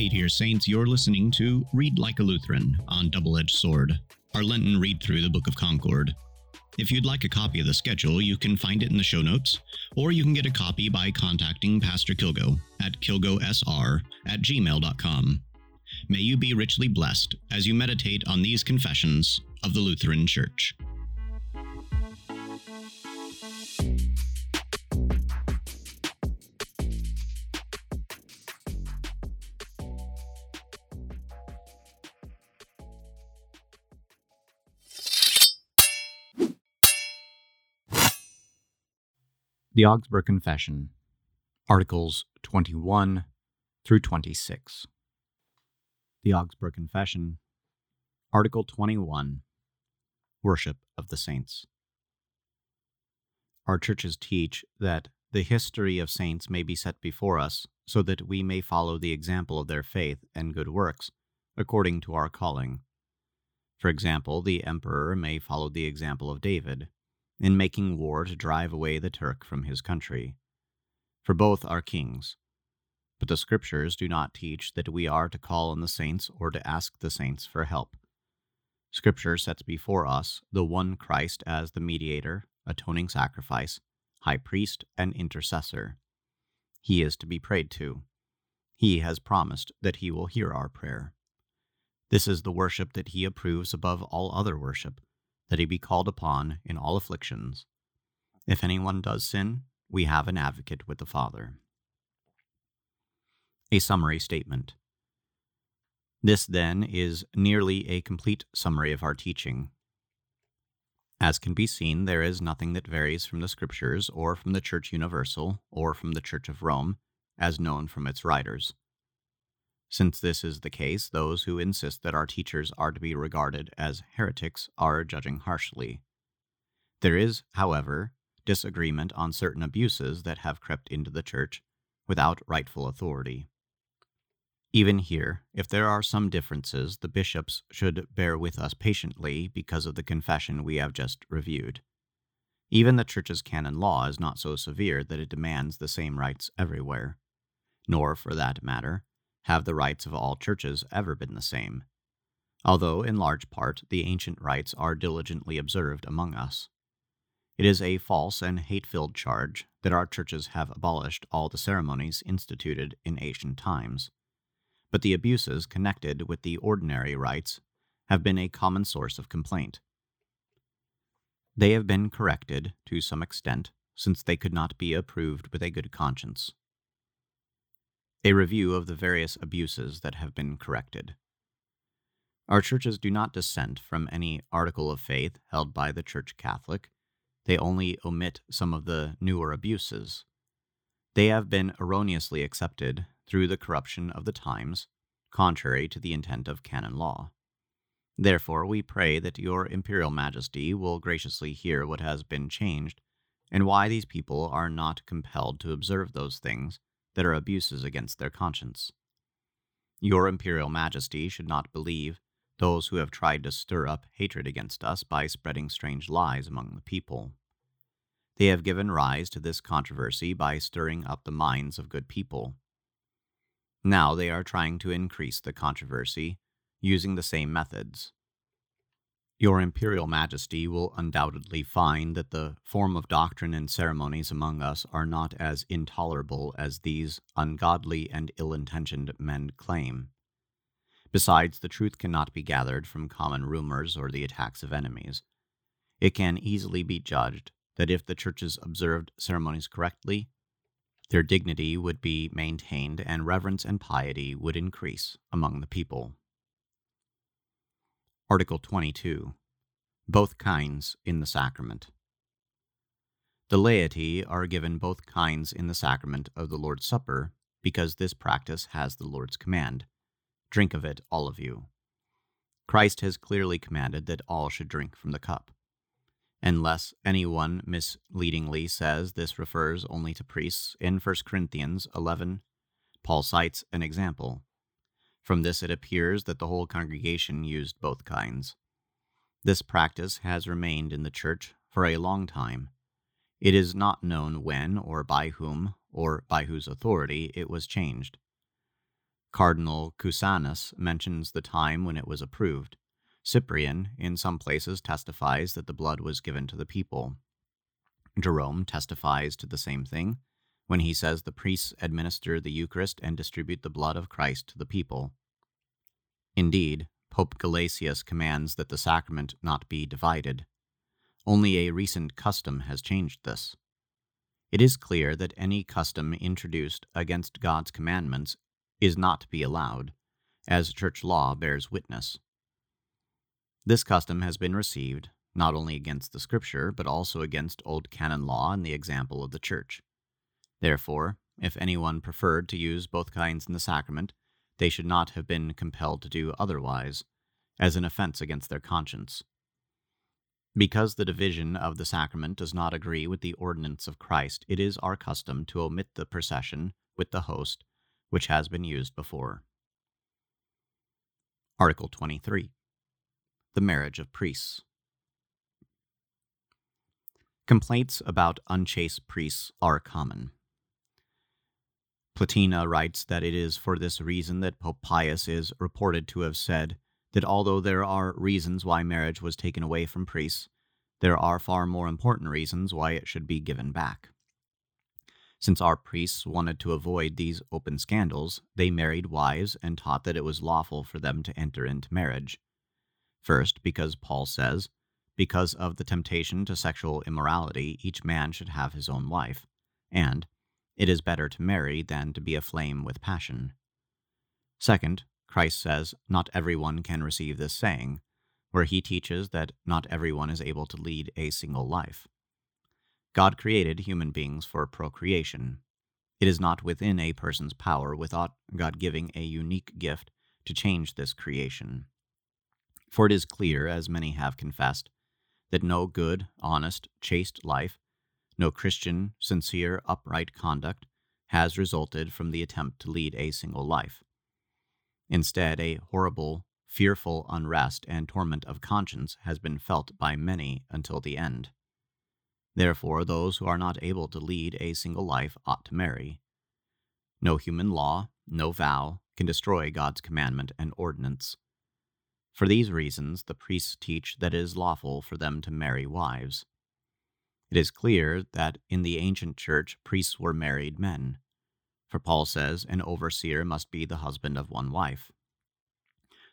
Hey, dear saints, you're listening to Read Like a Lutheran on Double Edged Sword, our Lenten read through the Book of Concord. If you'd like a copy of the schedule, you can find it in the show notes, or you can get a copy by contacting Pastor Kilgo at kilgosr at gmail.com. May you be richly blessed as you meditate on these confessions of the Lutheran Church. The Augsburg Confession, Articles 21 through 26. The Augsburg Confession, Article 21 Worship of the Saints. Our churches teach that the history of saints may be set before us so that we may follow the example of their faith and good works according to our calling. For example, the emperor may follow the example of David in making war to drive away the Turk from his country. For both are kings. But the Scriptures do not teach that we are to call on the saints or to ask the saints for help. Scripture sets before us the one Christ as the mediator, atoning sacrifice, high priest, and intercessor. He is to be prayed to. He has promised that he will hear our prayer. This is the worship that he approves above all other worship that he be called upon in all afflictions. If anyone does sin, we have an advocate with the Father. A summary statement. This, then, is nearly a complete summary of our teaching. As can be seen, there is nothing that varies from the Scriptures, or from the Church Universal, or from the Church of Rome, as known from its writers. Since this is the case, those who insist that our teachers are to be regarded as heretics are judging harshly. There is, however, disagreement on certain abuses that have crept into the Church without rightful authority. Even here, if there are some differences, the bishops should bear with us patiently because of the confession we have just reviewed. Even the Church's canon law is not so severe that it demands the same rights everywhere, nor, for that matter, have the rites of all churches ever been the same, although in large part the ancient rites are diligently observed among us. It is a false and hate filled charge that our churches have abolished all the ceremonies instituted in ancient times, but the abuses connected with the ordinary rites have been a common source of complaint. They have been corrected to some extent, since they could not be approved with a good conscience a review of the various abuses that have been corrected. Our churches do not dissent from any article of faith held by the Church Catholic, they only omit some of the newer abuses. They have been erroneously accepted through the corruption of the times, contrary to the intent of canon law. Therefore, we pray that your Imperial Majesty will graciously hear what has been changed and why these people are not compelled to observe those things that are abuses against their conscience. Your Imperial Majesty should not believe those who have tried to stir up hatred against us by spreading strange lies among the people. They have given rise to this controversy by stirring up the minds of good people. Now they are trying to increase the controversy using the same methods. Your Imperial Majesty will undoubtedly find that the form of doctrine and ceremonies among us are not as intolerable as these ungodly and ill intentioned men claim. Besides, the truth cannot be gathered from common rumors or the attacks of enemies. It can easily be judged that if the churches observed ceremonies correctly, their dignity would be maintained and reverence and piety would increase among the people. Article 22 Both kinds in the sacrament. The laity are given both kinds in the sacrament of the Lord's Supper because this practice has the Lord's command Drink of it, all of you. Christ has clearly commanded that all should drink from the cup. Unless anyone misleadingly says this refers only to priests, in 1 Corinthians 11, Paul cites an example from this, it appears that the whole congregation used both kinds. This practice has remained in the church for a long time. It is not known when or by whom or by whose authority it was changed. Cardinal Cusanus mentions the time when it was approved. Cyprian, in some places, testifies that the blood was given to the people. Jerome testifies to the same thing when he says the priests administer the Eucharist and distribute the blood of Christ to the people. Indeed, Pope Gelasius commands that the sacrament not be divided. Only a recent custom has changed this. It is clear that any custom introduced against God's commandments is not to be allowed, as church law bears witness. This custom has been received not only against the Scripture, but also against old canon law and the example of the Church. Therefore, if anyone preferred to use both kinds in the sacrament, they should not have been compelled to do otherwise, as an offense against their conscience. Because the division of the sacrament does not agree with the ordinance of Christ, it is our custom to omit the procession with the host, which has been used before. Article 23 The Marriage of Priests. Complaints about unchaste priests are common. Platina writes that it is for this reason that Pope Pius is reported to have said that although there are reasons why marriage was taken away from priests, there are far more important reasons why it should be given back. Since our priests wanted to avoid these open scandals, they married wives and taught that it was lawful for them to enter into marriage. First, because Paul says, because of the temptation to sexual immorality, each man should have his own wife, and it is better to marry than to be aflame with passion. Second, Christ says, Not everyone can receive this saying, where he teaches that not everyone is able to lead a single life. God created human beings for procreation. It is not within a person's power, without God giving a unique gift, to change this creation. For it is clear, as many have confessed, that no good, honest, chaste life no Christian, sincere, upright conduct has resulted from the attempt to lead a single life. Instead, a horrible, fearful unrest and torment of conscience has been felt by many until the end. Therefore, those who are not able to lead a single life ought to marry. No human law, no vow, can destroy God's commandment and ordinance. For these reasons, the priests teach that it is lawful for them to marry wives. It is clear that in the ancient church, priests were married men. For Paul says, an overseer must be the husband of one wife.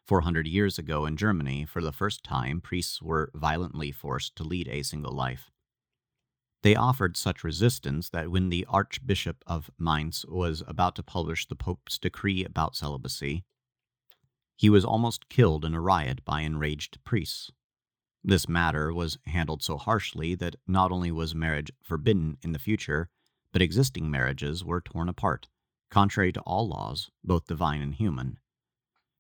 Four hundred years ago in Germany, for the first time, priests were violently forced to lead a single life. They offered such resistance that when the Archbishop of Mainz was about to publish the Pope's decree about celibacy, he was almost killed in a riot by enraged priests. This matter was handled so harshly that not only was marriage forbidden in the future, but existing marriages were torn apart, contrary to all laws, both divine and human.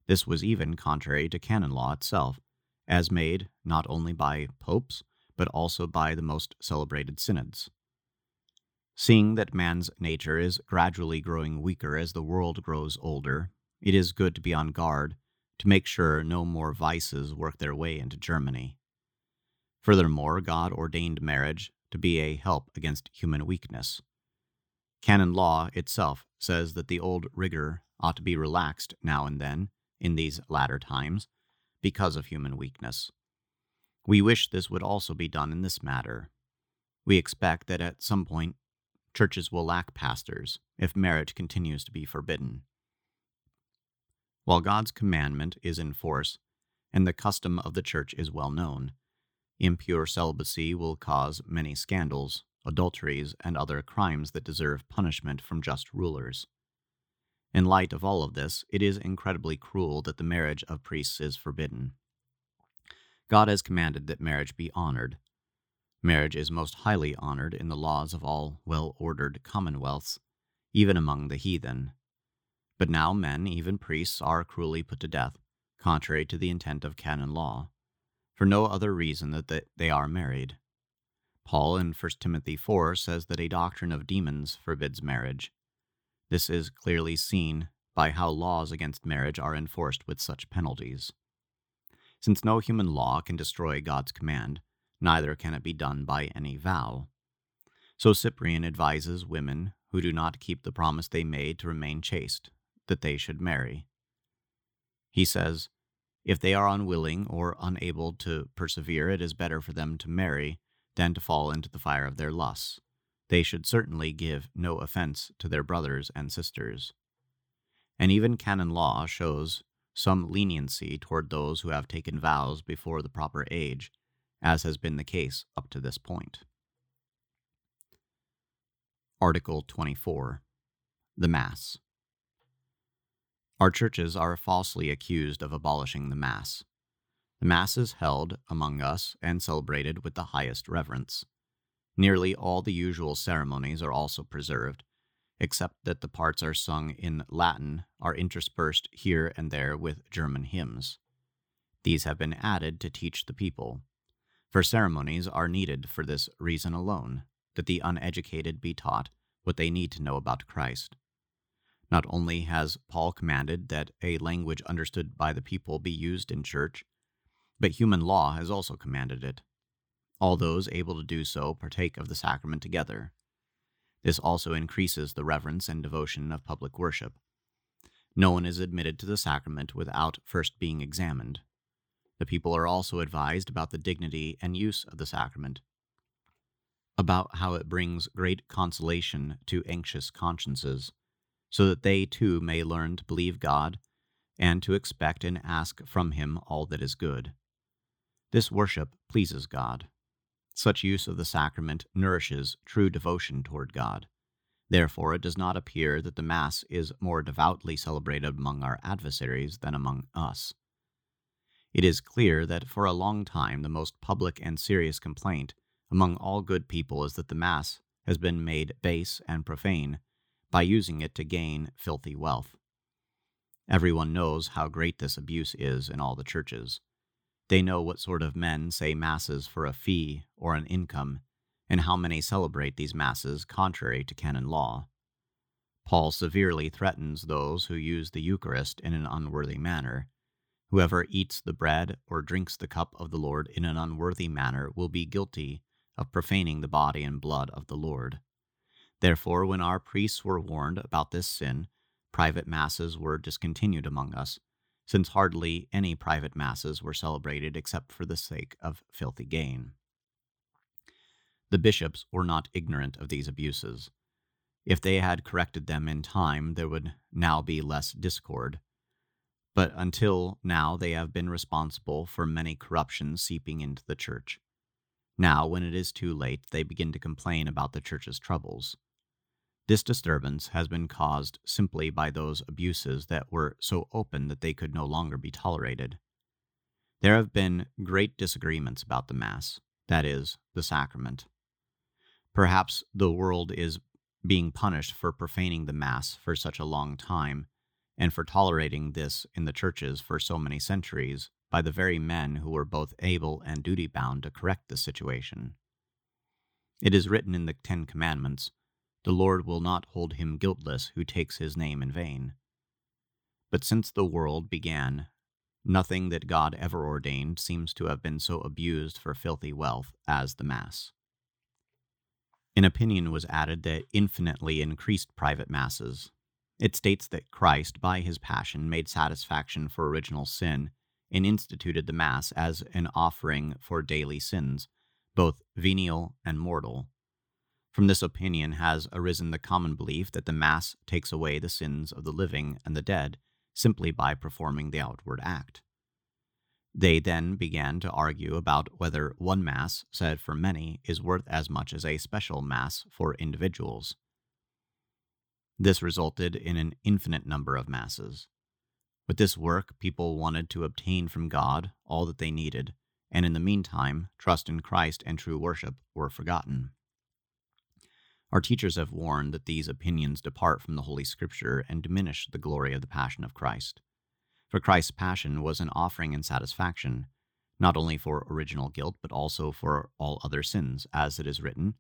This was even contrary to canon law itself, as made not only by popes, but also by the most celebrated synods. Seeing that man's nature is gradually growing weaker as the world grows older, it is good to be on guard to make sure no more vices work their way into Germany. Furthermore, God ordained marriage to be a help against human weakness. Canon law itself says that the old rigor ought to be relaxed now and then, in these latter times, because of human weakness. We wish this would also be done in this matter. We expect that at some point churches will lack pastors if marriage continues to be forbidden. While God's commandment is in force, and the custom of the church is well known, Impure celibacy will cause many scandals, adulteries, and other crimes that deserve punishment from just rulers. In light of all of this, it is incredibly cruel that the marriage of priests is forbidden. God has commanded that marriage be honored. Marriage is most highly honored in the laws of all well ordered commonwealths, even among the heathen. But now men, even priests, are cruelly put to death, contrary to the intent of canon law for no other reason that they are married. Paul in 1 Timothy 4 says that a doctrine of demons forbids marriage. This is clearly seen by how laws against marriage are enforced with such penalties. Since no human law can destroy God's command, neither can it be done by any vow. So Cyprian advises women who do not keep the promise they made to remain chaste, that they should marry. He says, If they are unwilling or unable to persevere, it is better for them to marry than to fall into the fire of their lusts. They should certainly give no offense to their brothers and sisters. And even canon law shows some leniency toward those who have taken vows before the proper age, as has been the case up to this point. Article 24 The Mass. Our churches are falsely accused of abolishing the Mass. The Mass is held among us and celebrated with the highest reverence. Nearly all the usual ceremonies are also preserved, except that the parts are sung in Latin are interspersed here and there with German hymns. These have been added to teach the people. For ceremonies are needed for this reason alone, that the uneducated be taught what they need to know about Christ. Not only has Paul commanded that a language understood by the people be used in church, but human law has also commanded it. All those able to do so partake of the sacrament together. This also increases the reverence and devotion of public worship. No one is admitted to the sacrament without first being examined. The people are also advised about the dignity and use of the sacrament, about how it brings great consolation to anxious consciences so that they too may learn to believe God and to expect and ask from Him all that is good. This worship pleases God. Such use of the sacrament nourishes true devotion toward God. Therefore, it does not appear that the Mass is more devoutly celebrated among our adversaries than among us. It is clear that for a long time the most public and serious complaint among all good people is that the Mass has been made base and profane by using it to gain filthy wealth. Everyone knows how great this abuse is in all the churches. They know what sort of men say masses for a fee or an income, and how many celebrate these masses contrary to canon law. Paul severely threatens those who use the Eucharist in an unworthy manner. Whoever eats the bread or drinks the cup of the Lord in an unworthy manner will be guilty of profaning the body and blood of the Lord. Therefore, when our priests were warned about this sin, private masses were discontinued among us, since hardly any private masses were celebrated except for the sake of filthy gain. The bishops were not ignorant of these abuses. If they had corrected them in time, there would now be less discord. But until now, they have been responsible for many corruptions seeping into the church. Now, when it is too late, they begin to complain about the church's troubles. This disturbance has been caused simply by those abuses that were so open that they could no longer be tolerated. There have been great disagreements about the Mass, that is, the sacrament. Perhaps the world is being punished for profaning the Mass for such a long time, and for tolerating this in the churches for so many centuries by the very men who were both able and duty bound to correct the situation. It is written in the Ten Commandments the Lord will not hold him guiltless who takes his name in vain. But since the world began, nothing that God ever ordained seems to have been so abused for filthy wealth as the Mass. An opinion was added that infinitely increased private masses. It states that Christ, by his passion, made satisfaction for original sin and instituted the Mass as an offering for daily sins, both venial and mortal. From this opinion has arisen the common belief that the Mass takes away the sins of the living and the dead simply by performing the outward act. They then began to argue about whether one Mass said for many is worth as much as a special Mass for individuals. This resulted in an infinite number of Masses. With this work, people wanted to obtain from God all that they needed, and in the meantime, trust in Christ and true worship were forgotten. Our teachers have warned that these opinions depart from the Holy Scripture and diminish the glory of the Passion of Christ. For Christ's Passion was an offering and satisfaction, not only for original guilt, but also for all other sins, as it is written,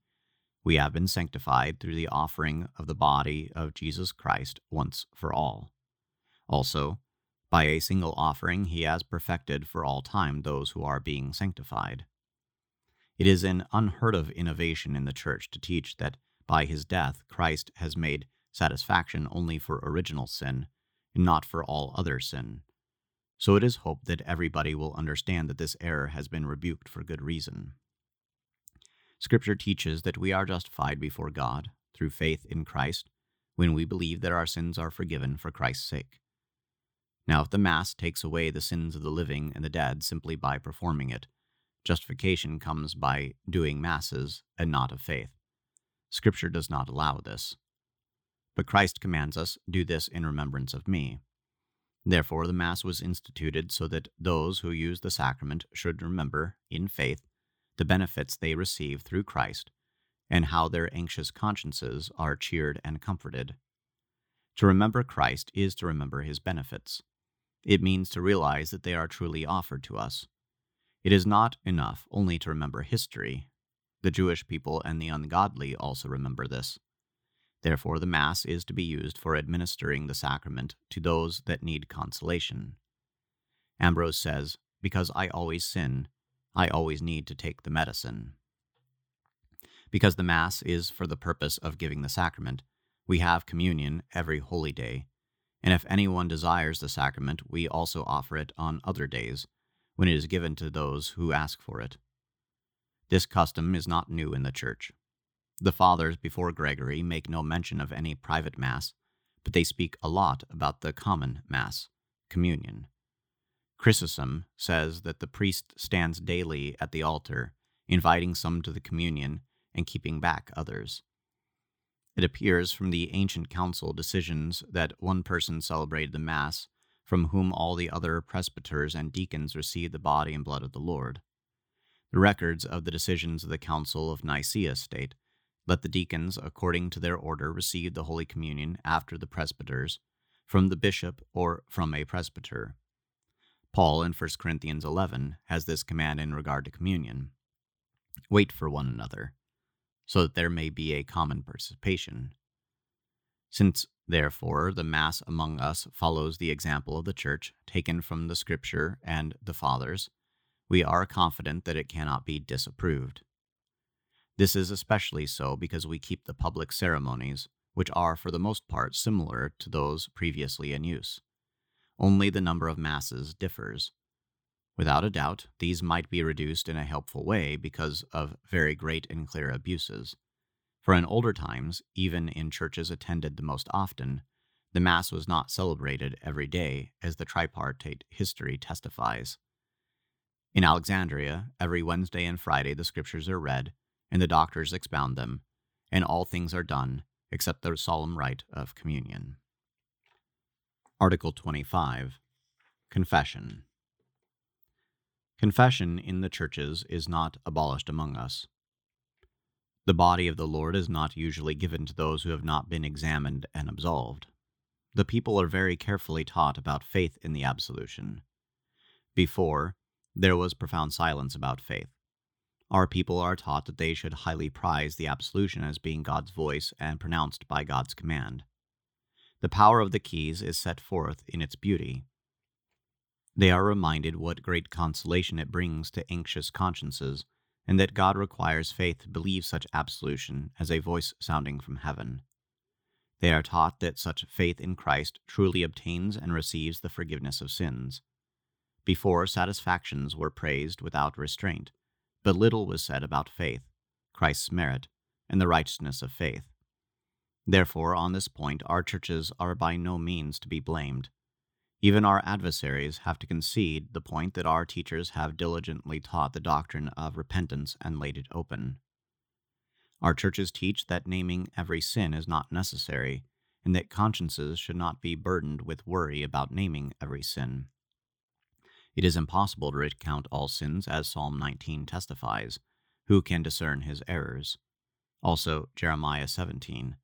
We have been sanctified through the offering of the body of Jesus Christ once for all. Also, by a single offering, he has perfected for all time those who are being sanctified. It is an unheard of innovation in the Church to teach that by his death, Christ has made satisfaction only for original sin, and not for all other sin. So it is hoped that everybody will understand that this error has been rebuked for good reason. Scripture teaches that we are justified before God through faith in Christ when we believe that our sins are forgiven for Christ's sake. Now, if the Mass takes away the sins of the living and the dead simply by performing it, justification comes by doing Masses and not of faith. Scripture does not allow this. But Christ commands us, Do this in remembrance of me. Therefore, the Mass was instituted so that those who use the sacrament should remember, in faith, the benefits they receive through Christ, and how their anxious consciences are cheered and comforted. To remember Christ is to remember his benefits. It means to realize that they are truly offered to us. It is not enough only to remember history. The Jewish people and the ungodly also remember this. Therefore, the Mass is to be used for administering the sacrament to those that need consolation. Ambrose says, Because I always sin, I always need to take the medicine. Because the Mass is for the purpose of giving the sacrament, we have communion every holy day, and if anyone desires the sacrament, we also offer it on other days, when it is given to those who ask for it. This custom is not new in the Church. The Fathers before Gregory make no mention of any private Mass, but they speak a lot about the common Mass, communion. Chrysostom says that the priest stands daily at the altar, inviting some to the communion and keeping back others. It appears from the ancient council decisions that one person celebrated the Mass, from whom all the other presbyters and deacons received the body and blood of the Lord. The records of the decisions of the Council of Nicaea state let the deacons, according to their order, receive the Holy Communion after the presbyters, from the bishop or from a presbyter. Paul in 1 Corinthians 11 has this command in regard to communion Wait for one another so that there may be a common participation. Since, therefore, the Mass among us follows the example of the Church taken from the Scripture and the Fathers, we are confident that it cannot be disapproved. This is especially so because we keep the public ceremonies, which are for the most part similar to those previously in use. Only the number of Masses differs, Without a doubt, these might be reduced in a helpful way because of very great and clear abuses. For in older times, even in churches attended the most often, the Mass was not celebrated every day, as the tripartite history testifies. In Alexandria, every Wednesday and Friday the Scriptures are read, and the doctors expound them, and all things are done except the solemn rite of communion. Article 25 Confession Confession in the churches is not abolished among us. The body of the Lord is not usually given to those who have not been examined and absolved. The people are very carefully taught about faith in the absolution. Before, there was profound silence about faith. Our people are taught that they should highly prize the absolution as being God's voice and pronounced by God's command. The power of the keys is set forth in its beauty, they are reminded what great consolation it brings to anxious consciences, and that God requires faith to believe such absolution as a voice sounding from heaven. They are taught that such faith in Christ truly obtains and receives the forgiveness of sins. Before, satisfactions were praised without restraint, but little was said about faith, Christ's merit, and the righteousness of faith. Therefore, on this point, our churches are by no means to be blamed. Even our adversaries have to concede the point that our teachers have diligently taught the doctrine of repentance and laid it open. Our churches teach that naming every sin is not necessary, and that consciences should not be burdened with worry about naming every sin. It is impossible to recount all sins, as Psalm 19 testifies. Who can discern his errors? Also, Jeremiah 17.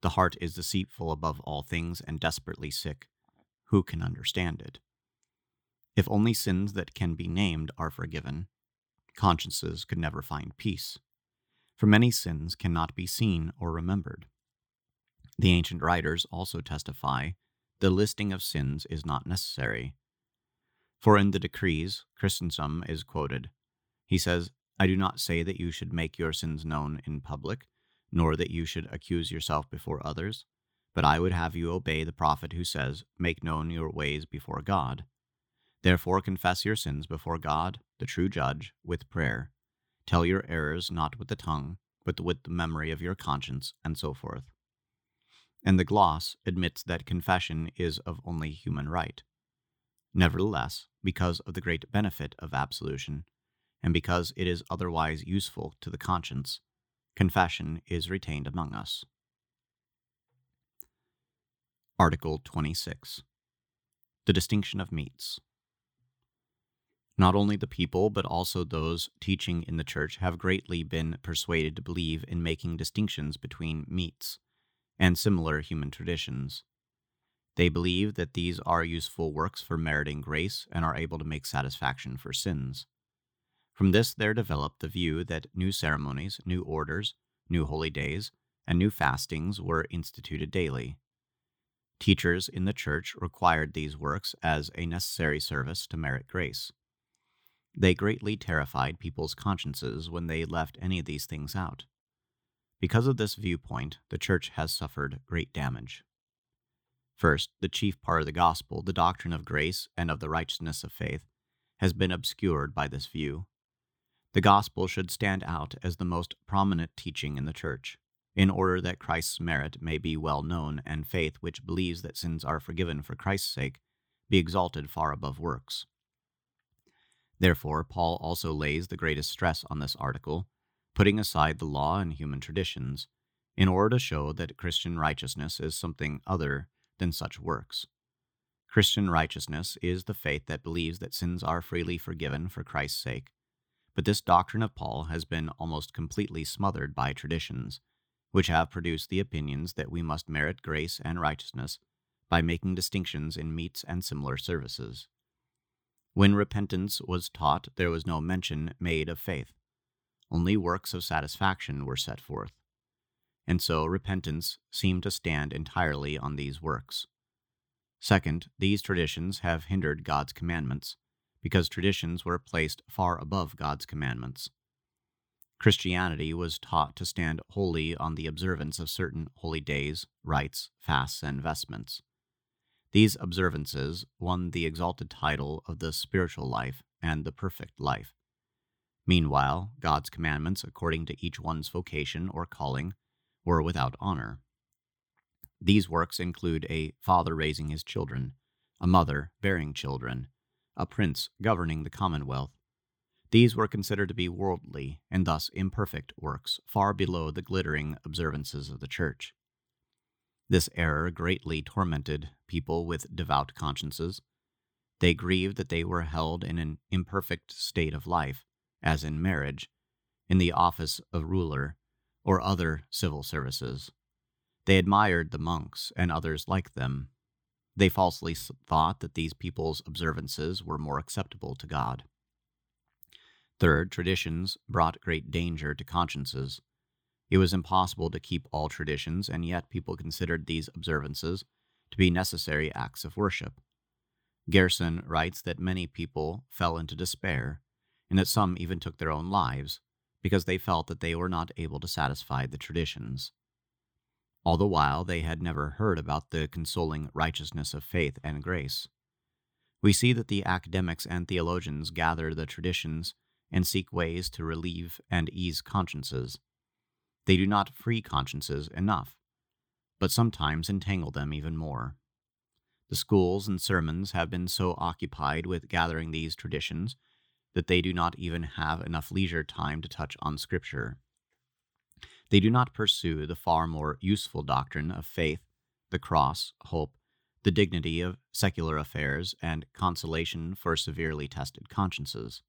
The heart is deceitful above all things and desperately sick who can understand it? If only sins that can be named are forgiven, consciences could never find peace, for many sins cannot be seen or remembered. The ancient writers also testify the listing of sins is not necessary. For in the decrees, Chrysostom is quoted. He says, I do not say that you should make your sins known in public, nor that you should accuse yourself before others, But I would have you obey the prophet who says, Make known your ways before God. Therefore confess your sins before God, the true judge, with prayer. Tell your errors not with the tongue, but with the memory of your conscience, and so forth. And the gloss admits that confession is of only human right. Nevertheless, because of the great benefit of absolution, and because it is otherwise useful to the conscience, confession is retained among us. Article 26 The distinction of meats. Not only the people, but also those teaching in the church have greatly been persuaded to believe in making distinctions between meats and similar human traditions. They believe that these are useful works for meriting grace and are able to make satisfaction for sins. From this, there developed the view that new ceremonies, new orders, new holy days, and new fastings were instituted daily. Teachers in the church required these works as a necessary service to merit grace. They greatly terrified people's consciences when they left any of these things out. Because of this viewpoint, the church has suffered great damage. First, the chief part of the gospel, the doctrine of grace and of the righteousness of faith, has been obscured by this view. The gospel should stand out as the most prominent teaching in the church, in order that Christ's merit may be well known and faith which believes that sins are forgiven for Christ's sake be exalted far above works. Therefore, Paul also lays the greatest stress on this article, putting aside the law and human traditions, in order to show that Christian righteousness is something other than such works. Christian righteousness is the faith that believes that sins are freely forgiven for Christ's sake. But this doctrine of Paul has been almost completely smothered by traditions, which have produced the opinions that we must merit grace and righteousness by making distinctions in meats and similar services. When repentance was taught, there was no mention made of faith. Only works of satisfaction were set forth. And so repentance seemed to stand entirely on these works. Second, these traditions have hindered God's commandments, because traditions were placed far above God's commandments. Christianity was taught to stand wholly on the observance of certain holy days, rites, fasts, and vestments. These observances won the exalted title of the spiritual life and the perfect life. Meanwhile, God's commandments, according to each one's vocation or calling, were without honor. These works include a father raising his children, a mother bearing children, a prince governing the commonwealth. These were considered to be worldly and thus imperfect works, far below the glittering observances of the church. This error greatly tormented people with devout consciences. They grieved that they were held in an imperfect state of life, as in marriage, in the office of ruler, or other civil services. They admired the monks and others like them. They falsely thought that these people's observances were more acceptable to God. Third, traditions brought great danger to consciences. It was impossible to keep all traditions, and yet people considered these observances to be necessary acts of worship. Gerson writes that many people fell into despair, and that some even took their own lives, because they felt that they were not able to satisfy the traditions. All the while, they had never heard about the consoling righteousness of faith and grace. We see that the academics and theologians gather the traditions and seek ways to relieve and ease consciences. They do not free consciences enough, but sometimes entangle them even more. The schools and sermons have been so occupied with gathering these traditions that they do not even have enough leisure time to touch on Scripture. They do not pursue the far more useful doctrine of faith, the cross, hope, the dignity of secular affairs, and consolation for severely tested consciences.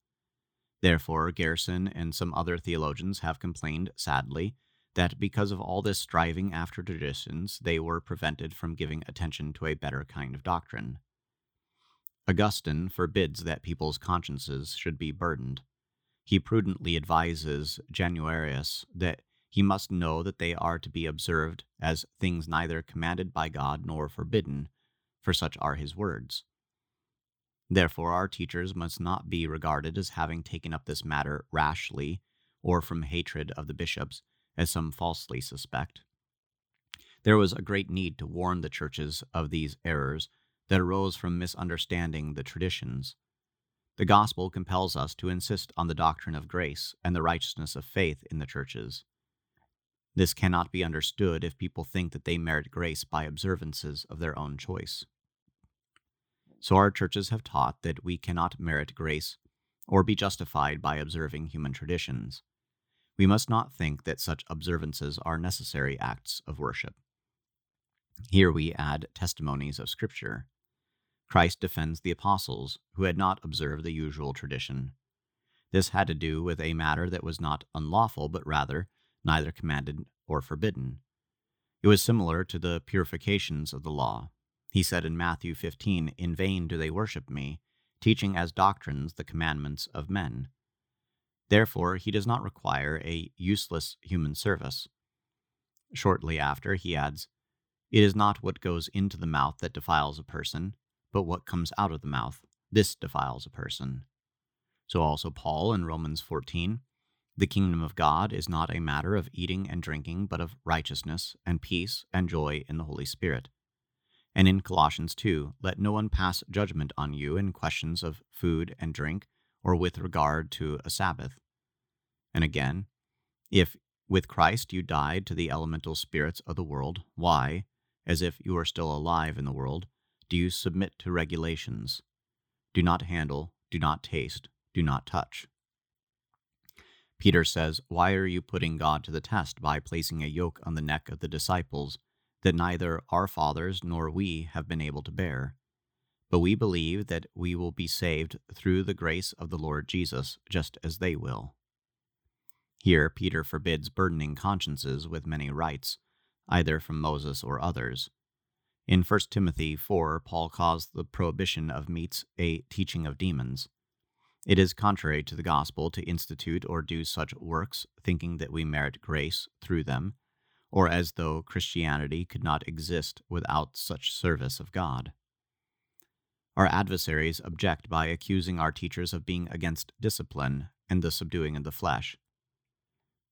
Therefore, Gerson and some other theologians have complained, sadly, that because of all this striving after traditions, they were prevented from giving attention to a better kind of doctrine. Augustine forbids that people's consciences should be burdened. He prudently advises Januarius that he must know that they are to be observed as things neither commanded by God nor forbidden, for such are his words. Therefore, our teachers must not be regarded as having taken up this matter rashly or from hatred of the bishops, as some falsely suspect. There was a great need to warn the churches of these errors that arose from misunderstanding the traditions. The gospel compels us to insist on the doctrine of grace and the righteousness of faith in the churches. This cannot be understood if people think that they merit grace by observances of their own choice. So our churches have taught that we cannot merit grace or be justified by observing human traditions. We must not think that such observances are necessary acts of worship. Here we add testimonies of Scripture. Christ defends the apostles, who had not observed the usual tradition. This had to do with a matter that was not unlawful, but rather neither commanded or forbidden. It was similar to the purifications of the law. He said in Matthew 15, In vain do they worship me, teaching as doctrines the commandments of men. Therefore, he does not require a useless human service. Shortly after, he adds, It is not what goes into the mouth that defiles a person, but what comes out of the mouth. This defiles a person. So also Paul in Romans 14 the kingdom of God is not a matter of eating and drinking, but of righteousness and peace and joy in the Holy Spirit. And in Colossians 2, let no one pass judgment on you in questions of food and drink, or with regard to a Sabbath. And again, if with Christ you died to the elemental spirits of the world, why, as if you were still alive in the world, do you submit to regulations? Do not handle, do not taste, do not touch. Peter says, Why are you putting God to the test by placing a yoke on the neck of the disciples that neither our fathers nor we have been able to bear? But we believe that we will be saved through the grace of the Lord Jesus, just as they will. Here, Peter forbids burdening consciences with many rites, either from Moses or others. In 1 Timothy 4, Paul calls the prohibition of meats a teaching of demons. It is contrary to the gospel to institute or do such works, thinking that we merit grace through them, or as though Christianity could not exist without such service of God. Our adversaries object by accusing our teachers of being against discipline and the subduing of the flesh.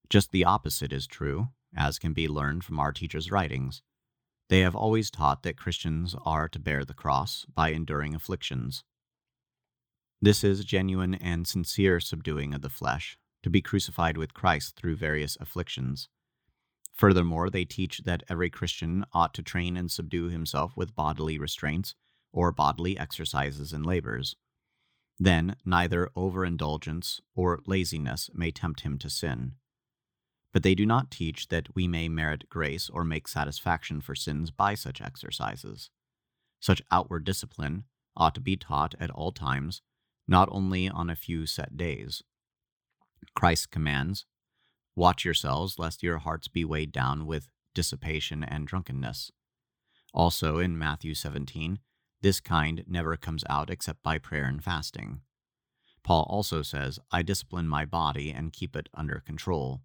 Just the opposite is true, as can be learned from our teachers' writings. They have always taught that Christians are to bear the cross by enduring afflictions this is genuine and sincere subduing of the flesh, to be crucified with Christ through various afflictions. Furthermore, they teach that every Christian ought to train and subdue himself with bodily restraints or bodily exercises and labors. Then neither overindulgence or laziness may tempt him to sin. But they do not teach that we may merit grace or make satisfaction for sins by such exercises. Such outward discipline ought to be taught at all times not only on a few set days. Christ commands, Watch yourselves, lest your hearts be weighed down with dissipation and drunkenness. Also in Matthew 17, this kind never comes out except by prayer and fasting. Paul also says, I discipline my body and keep it under control.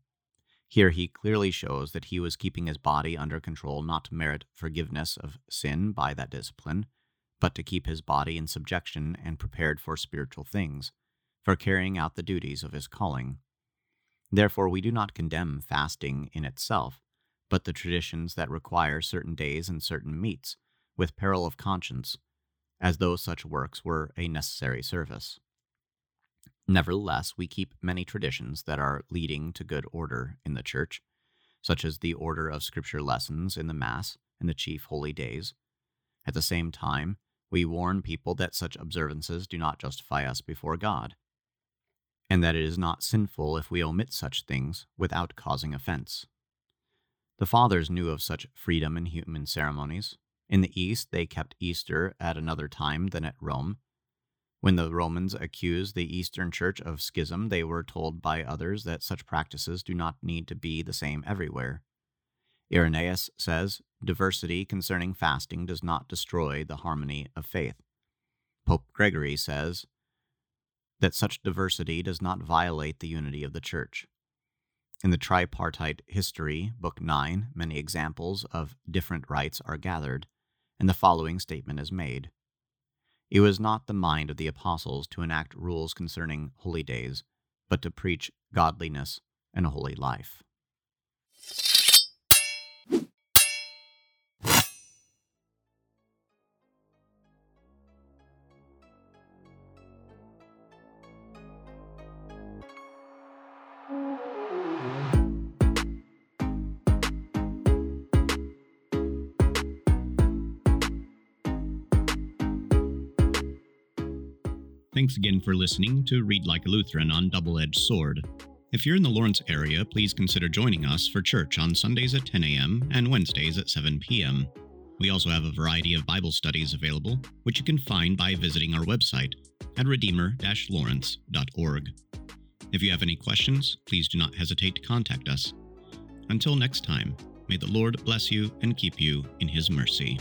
Here he clearly shows that he was keeping his body under control not to merit forgiveness of sin by that discipline, but to keep his body in subjection and prepared for spiritual things, for carrying out the duties of his calling. Therefore, we do not condemn fasting in itself, but the traditions that require certain days and certain meats, with peril of conscience, as though such works were a necessary service. Nevertheless, we keep many traditions that are leading to good order in the Church, such as the order of Scripture lessons in the Mass and the chief holy days. At the same time, we warn people that such observances do not justify us before God, and that it is not sinful if we omit such things without causing offense. The fathers knew of such freedom in human ceremonies. In the East, they kept Easter at another time than at Rome. When the Romans accused the Eastern Church of schism, they were told by others that such practices do not need to be the same everywhere. Irenaeus says, diversity concerning fasting does not destroy the harmony of faith. Pope Gregory says that such diversity does not violate the unity of the Church. In the Tripartite History, Book 9, many examples of different rites are gathered, and the following statement is made It was not the mind of the apostles to enact rules concerning holy days, but to preach godliness and a holy life. Thanks again for listening to Read Like a Lutheran on Double Edged Sword. If you're in the Lawrence area, please consider joining us for church on Sundays at 10 a.m. and Wednesdays at 7 p.m. We also have a variety of Bible studies available, which you can find by visiting our website at redeemer lawrence.org. If you have any questions, please do not hesitate to contact us. Until next time, may the Lord bless you and keep you in his mercy.